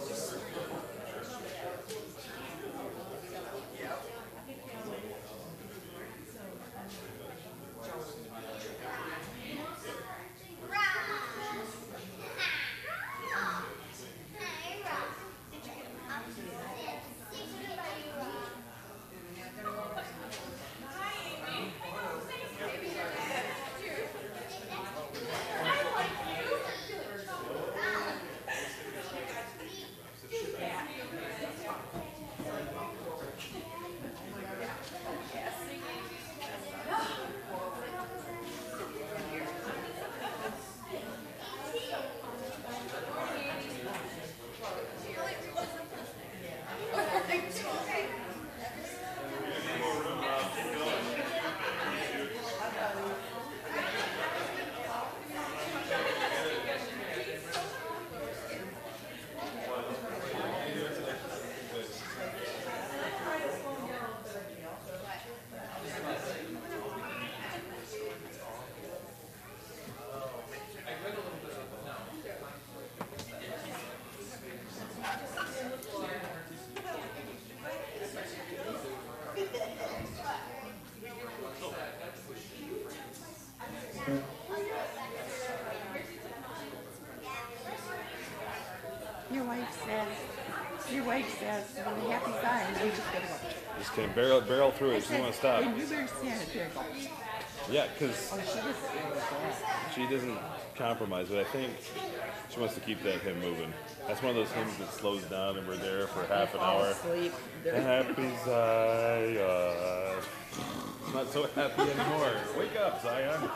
Jesus. says, your wife says, when the happy Zion, you just gotta. Just gonna barrel, barrel through it. She won't stop. And you better stand there. Yeah, because Oh, she she doesn't compromise, but I think she wants to keep that hymn moving. That's one of those hymns that slows down, and we're there for half an hour. Happy Zion. Not so happy anymore. Wake up, Zion.